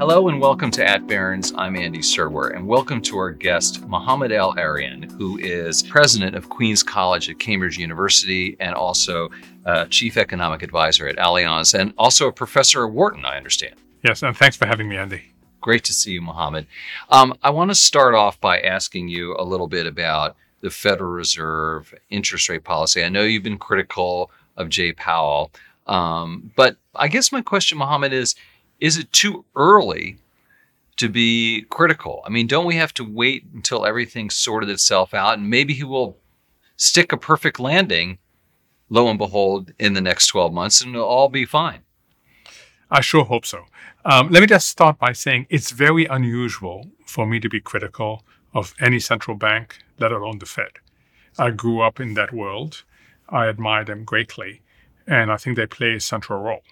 Hello and welcome to At Barron's. I'm Andy Serwer, and welcome to our guest, Mohamed El-Erian, who is president of Queens College at Cambridge University and also uh, chief economic advisor at Allianz, and also a professor at Wharton, I understand. Yes, and thanks for having me, Andy. Great to see you, Mohamed. Um, I want to start off by asking you a little bit about the Federal Reserve interest rate policy. I know you've been critical of Jay Powell, um, but I guess my question, Mohamed, is is it too early to be critical? I mean, don't we have to wait until everything's sorted itself out and maybe he will stick a perfect landing, lo and behold, in the next 12 months and it'll all be fine? I sure hope so. Um, let me just start by saying it's very unusual for me to be critical of any central bank, let alone the Fed. I grew up in that world. I admire them greatly, and I think they play a central role.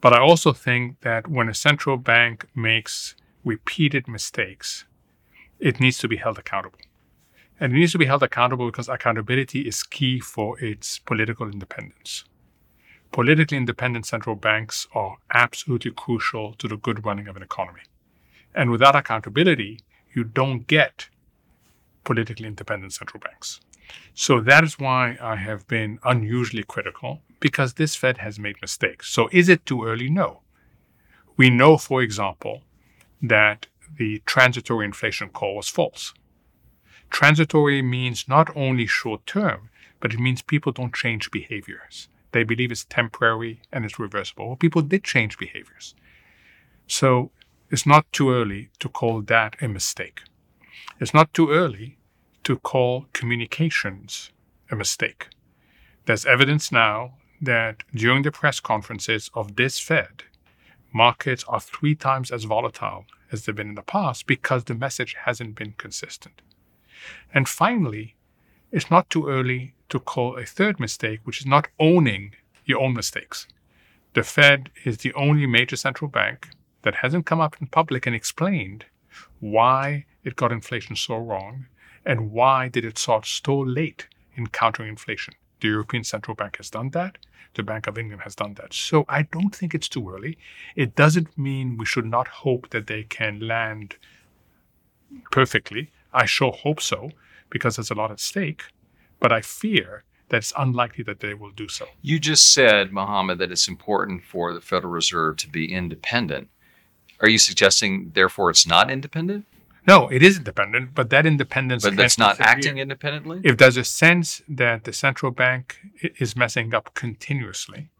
But I also think that when a central bank makes repeated mistakes, it needs to be held accountable. And it needs to be held accountable because accountability is key for its political independence. Politically independent central banks are absolutely crucial to the good running of an economy. And without accountability, you don't get politically independent central banks. So that is why I have been unusually critical because this Fed has made mistakes. So is it too early? No. We know, for example, that the transitory inflation call was false. Transitory means not only short term, but it means people don't change behaviors. They believe it's temporary and it's reversible. Well, people did change behaviors. So it's not too early to call that a mistake. It's not too early to call communications a mistake. There's evidence now that during the press conferences of this Fed, markets are three times as volatile as they've been in the past because the message hasn't been consistent. And finally, it's not too early to call a third mistake, which is not owning your own mistakes. The Fed is the only major central bank that hasn't come up in public and explained why it got inflation so wrong and why did it start so late in countering inflation. The European Central Bank has done that. The Bank of England has done that. So I don't think it's too early. It doesn't mean we should not hope that they can land perfectly. I sure hope so because there's a lot at stake. But I fear that it's unlikely that they will do so. You just said, Mohamed, that it's important for the Federal Reserve to be independent. Are you suggesting, therefore, it's not independent? No, it is independent, but that independence. But that's not acting independently. If there's a sense that the central bank is messing up continuously,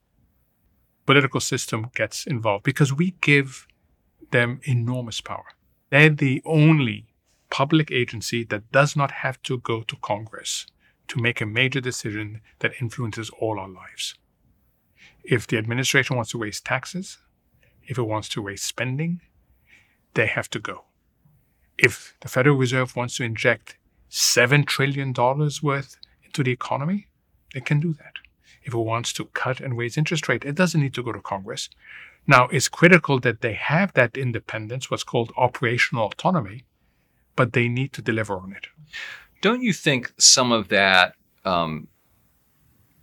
political system gets involved because we give them enormous power. They're the only public agency that does not have to go to Congress to make a major decision that influences all our lives. If the administration wants to raise taxes, if it wants to raise spending, they have to go if the Federal Reserve wants to inject $7 trillion worth into the economy, it can do that. If it wants to cut and raise interest rate, it doesn't need to go to Congress. Now, it's critical that they have that independence, what's called operational autonomy, but they need to deliver on it. Don't you think some of that um,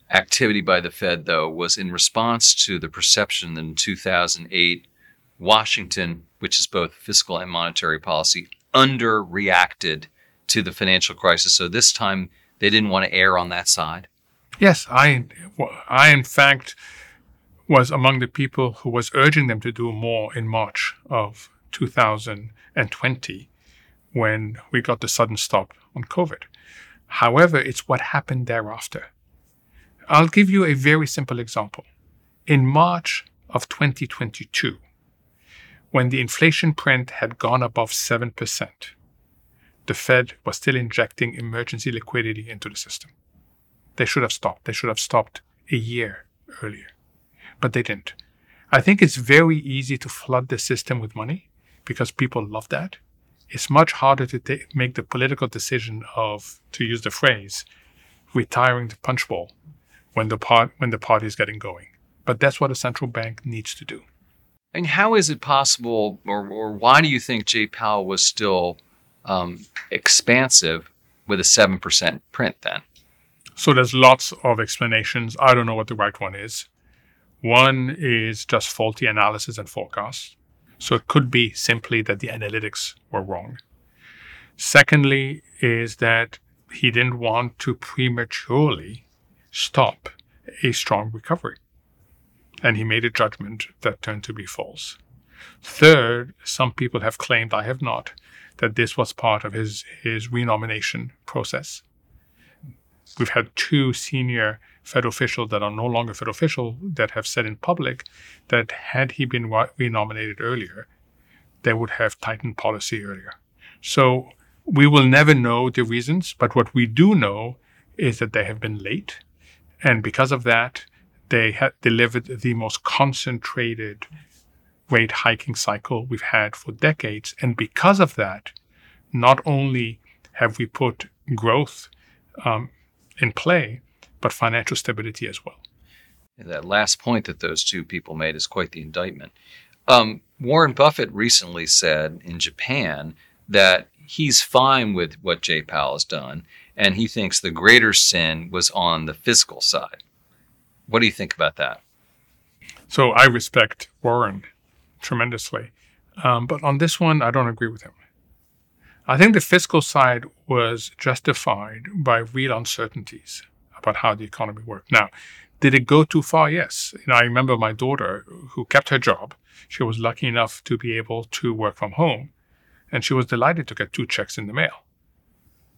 activity by the Fed, though, was in response to the perception that in 2008 Washington, which is both fiscal and monetary policy, underreacted to the financial crisis. So this time they didn't want to err on that side. Yes, I, I in fact was among the people who was urging them to do more in March of 2020 when we got the sudden stop on COVID. However, it's what happened thereafter. I'll give you a very simple example. In March of 2022, when the inflation print had gone above 7%, the Fed was still injecting emergency liquidity into the system. They should have stopped. They should have stopped a year earlier. But they didn't. I think it's very easy to flood the system with money because people love that. It's much harder to make the political decision of, to use the phrase, retiring the punch bowl when the part when the party is getting going. But that's what a central bank needs to do. And how is it possible, or, or why do you think Jay Powell was still um, expansive with a 7% print then? So there's lots of explanations. I don't know what the right one is. One is just faulty analysis and forecasts. So it could be simply that the analytics were wrong. Secondly, is that he didn't want to prematurely stop a strong recovery. And he made a judgment that turned to be false. Third, some people have claimed, I have not, that this was part of his, his renomination process. We've had two senior federal officials that are no longer federal officials that have said in public that had he been renominated earlier, they would have tightened policy earlier. So we will never know the reasons, but what we do know is that they have been late. And because of that, they had delivered the most concentrated rate hiking cycle we've had for decades. And because of that, not only have we put growth um, in play, but financial stability as well. that last point that those two people made is quite the indictment. Um, Warren Buffett recently said in Japan that he's fine with what Jay Powell has done, and he thinks the greater sin was on the fiscal side. What do you think about that? So I respect Warren tremendously, um, but on this one, I don't agree with him. I think the fiscal side was justified by real uncertainties about how the economy worked. Now, did it go too far? Yes. You know, I remember my daughter who kept her job. She was lucky enough to be able to work from home, and she was delighted to get two checks in the mail.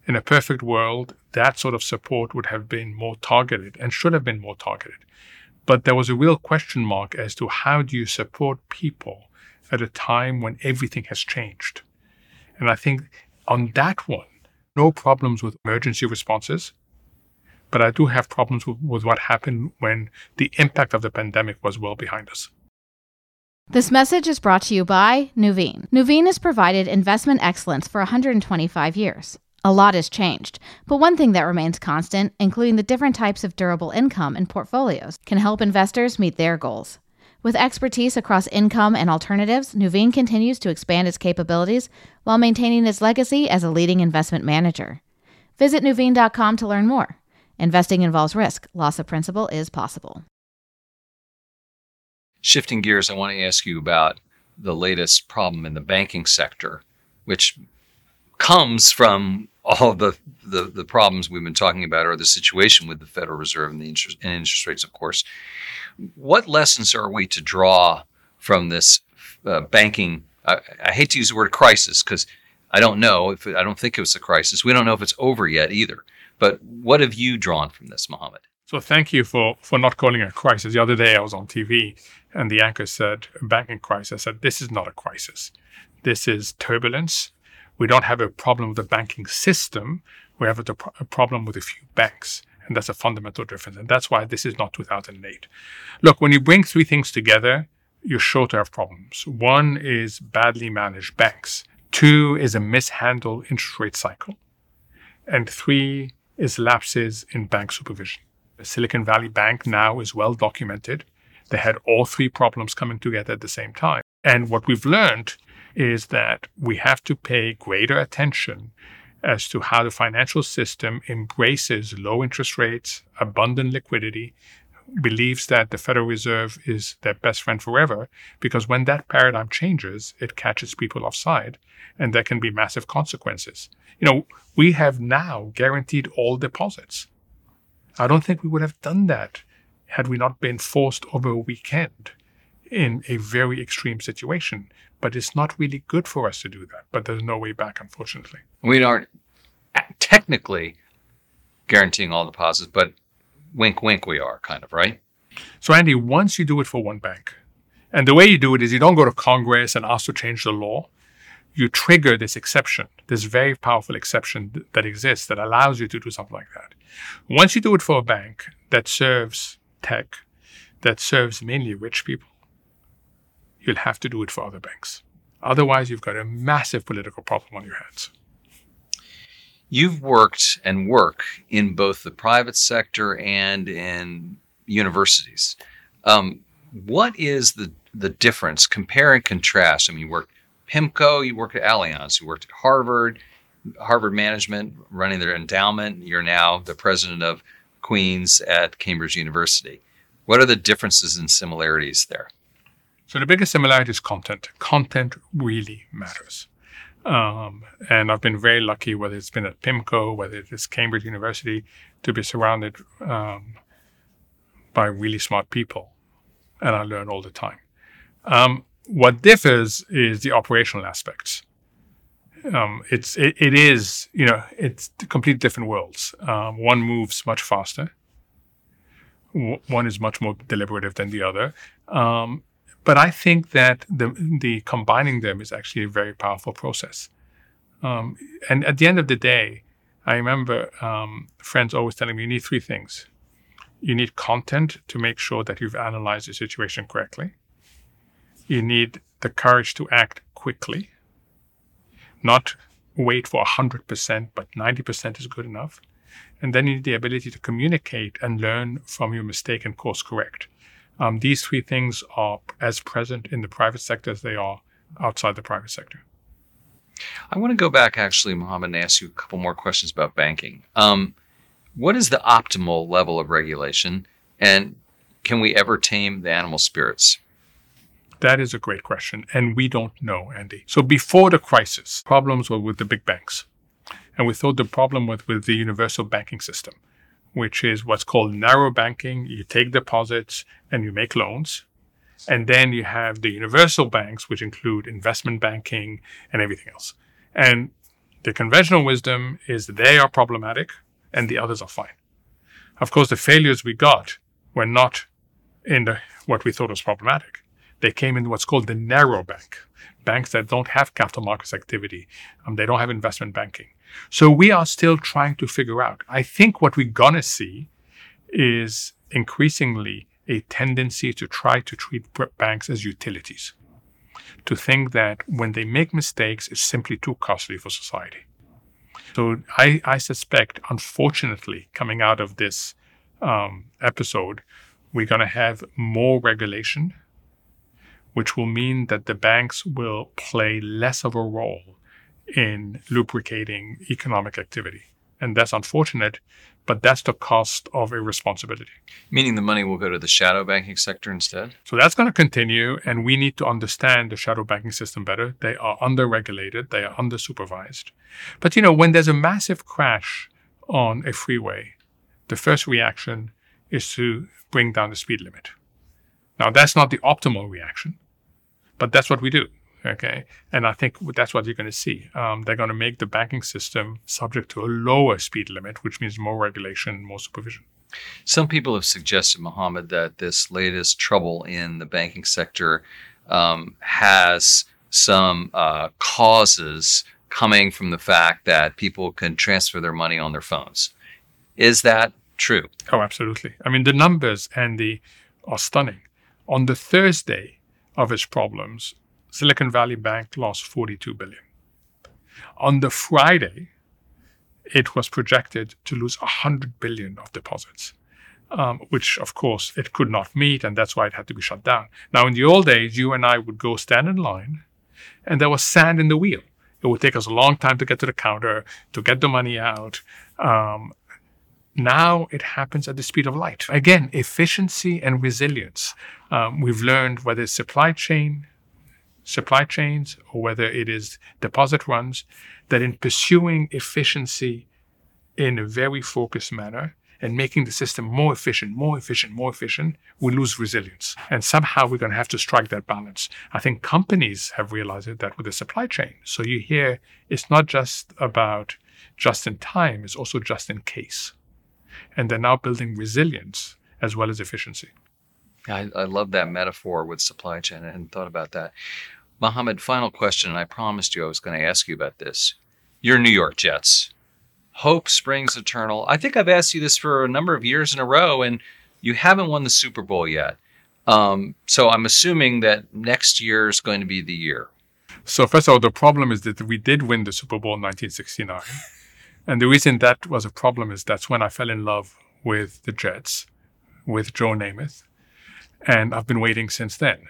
In a perfect world, that sort of support would have been more targeted and should have been more targeted. But there was a real question mark as to how do you support people at a time when everything has changed. And I think on that one, no problems with emergency responses. But I do have problems with, with what happened when the impact of the pandemic was well behind us. This message is brought to you by Nuveen. Nuveen has provided investment excellence for 125 years. A lot has changed, but one thing that remains constant, including the different types of durable income and portfolios, can help investors meet their goals. With expertise across income and alternatives, Nuveen continues to expand its capabilities while maintaining its legacy as a leading investment manager. Visit Nuveen.com to learn more. Investing involves risk. Loss of principal is possible. Shifting gears, I want to ask you about the latest problem in the banking sector, which comes from all the, the, the problems we've been talking about, or the situation with the Federal Reserve and the interest, and interest rates, of course. What lessons are we to draw from this uh, banking? I, I, hate to use the word crisis because I don't know if it, I don't think it was a crisis. We don't know if it's over yet either. But what have you drawn from this, Mohamed? So thank you for for not calling it a crisis. The other day I was on TV and the anchor said banking crisis. I said this is not a crisis. This is turbulence. We don't have a problem with the banking system. We have a, a problem with a few banks. And that's a fundamental difference. And that's why this is not 2008. Look, when you bring three things together, you're sure to have problems. One is badly managed banks. Two is a mishandled interest rate cycle. And three is lapses in bank supervision. The Silicon Valley Bank now is well documented. They had all three problems coming together at the same time. And what we've learned is that we have to pay greater attention as to how the financial system embraces low interest rates, abundant liquidity, believes that the Federal Reserve is their best friend forever, because when that paradigm changes, it catches people offside and there can be massive consequences. You know, we have now guaranteed all deposits. I don't think we would have done that had we not been forced over a weekend in a very extreme situation. But it's not really good for us to do that. But there's no way back, unfortunately. We aren't technically guaranteeing all deposits, but wink, wink, we are kind of, right? So, Andy, once you do it for one bank, and the way you do it is you don't go to Congress and ask to change the law. You trigger this exception, this very powerful exception that exists that allows you to do something like that. Once you do it for a bank that serves tech, that serves mainly rich people, you'll have to do it for other banks. Otherwise, you've got a massive political problem on your hands. You've worked and work in both the private sector and in universities. Um, what is the the difference? Compare and contrast. I mean, you worked PIMCO, you worked at Allianz, you worked at Harvard, Harvard Management, running their endowment. You're now the president of Queens at Cambridge University. What are the differences and similarities there? So the biggest similarity is content. Content really matters. Um, and I've been very lucky, whether it's been at PIMCO, whether it is Cambridge University, to be surrounded um, by really smart people. And I learn all the time. Um, what differs is the operational aspects. Um, it's it, it is you know it's completely different worlds. Um, one moves much faster. W- one is much more deliberative than the other. Um, but I think that the the combining them is actually a very powerful process. Um, and at the end of the day, I remember um, friends always telling me you need three things. You need content to make sure that you've analyzed the situation correctly. You need the courage to act quickly, not wait for 100%, but 90% is good enough. And then you need the ability to communicate and learn from your mistake and course correct. Um, these three things are as present in the private sector as they are outside the private sector. I want to go back, actually, Mohamed, and ask you a couple more questions about banking. Um, what is the optimal level of regulation, and can we ever tame the animal spirits? That is a great question, and we don't know, Andy. So before the crisis, problems were with the big banks, and we thought the problem was with the universal banking system which is what's called narrow banking. You take deposits and you make loans. And then you have the universal banks, which include investment banking and everything else. And the conventional wisdom is they are problematic and the others are fine. Of course, the failures we got were not in the, what we thought was problematic. They came in what's called the narrow bank, banks that don't have capital markets activity. Um, they don't have investment banking. So we are still trying to figure out. I think what we're going to see is increasingly a tendency to try to treat banks as utilities, to think that when they make mistakes, it's simply too costly for society. So I, I suspect, unfortunately, coming out of this um, episode, we're going to have more regulation, which will mean that the banks will play less of a role in lubricating economic activity. And that's unfortunate, but that's the cost of irresponsibility. Meaning the money will go to the shadow banking sector instead? So that's going to continue, and we need to understand the shadow banking system better. They are under regulated, they are under supervised. But you know, when there's a massive crash on a freeway, the first reaction is to bring down the speed limit. Now, that's not the optimal reaction, but that's what we do. Okay. And I think that's what you're going to see. Um, they're going to make the banking system subject to a lower speed limit, which means more regulation, more supervision. Some people have suggested, Mohamed, that this latest trouble in the banking sector um, has some uh, causes coming from the fact that people can transfer their money on their phones. Is that true? Oh, absolutely. I mean, the numbers, and the are stunning. On the Thursday of its problems, Silicon Valley Bank lost 42 billion. On the Friday, it was projected to lose 100 billion of deposits, um, which of course it could not meet, and that's why it had to be shut down. Now, in the old days, you and I would go stand in line, and there was sand in the wheel. It would take us a long time to get to the counter, to get the money out. Um, now it happens at the speed of light. Again, efficiency and resilience. Um, we've learned whether it's supply chain, supply chains or whether it is deposit runs, that in pursuing efficiency in a very focused manner and making the system more efficient, more efficient, more efficient, we lose resilience. And somehow we're going to have to strike that balance. I think companies have realized that with the supply chain. So you hear it's not just about just in time, it's also just in case. And they're now building resilience as well as efficiency. I, I love that metaphor with supply chain. I hadn't thought about that. Mohamed, final question, and I promised you I was going to ask you about this. Your New York Jets. Hope springs eternal. I think I've asked you this for a number of years in a row, and you haven't won the Super Bowl yet. Um, so I'm assuming that next year is going to be the year. So first of all, the problem is that we did win the Super Bowl in 1969, and the reason that was a problem is that's when I fell in love with the Jets, with Joe Namath, and I've been waiting since then.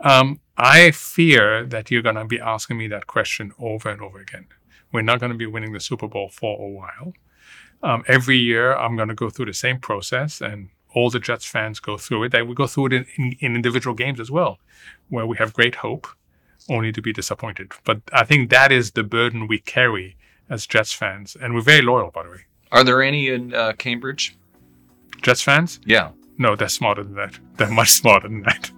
Um, I fear that you're going to be asking me that question over and over again. We're not going to be winning the Super Bowl for a while. Um, every year, I'm going to go through the same process, and all the Jets fans go through it. And we go through it in, in, in individual games as well, where we have great hope, only to be disappointed. But I think that is the burden we carry as Jets fans, and we're very loyal, by the way. Are there any in uh, Cambridge? Jets fans? Yeah. No, they're smarter than that. They're much smarter than that.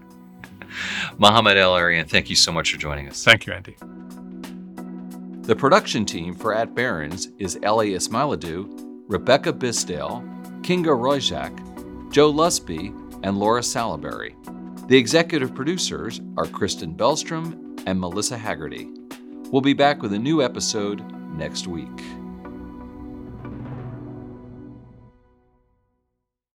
Mohamed El-Erian, thank you so much for joining us. Thank you, Andy. The production team for At Barron's is Ellie Ismailidou, Rebecca Bisdale, Kinga Royjak, Joe Lusby, and Laura Salaberry. The executive producers are Kristen Bellstrom and Melissa Haggerty. We'll be back with a new episode next week.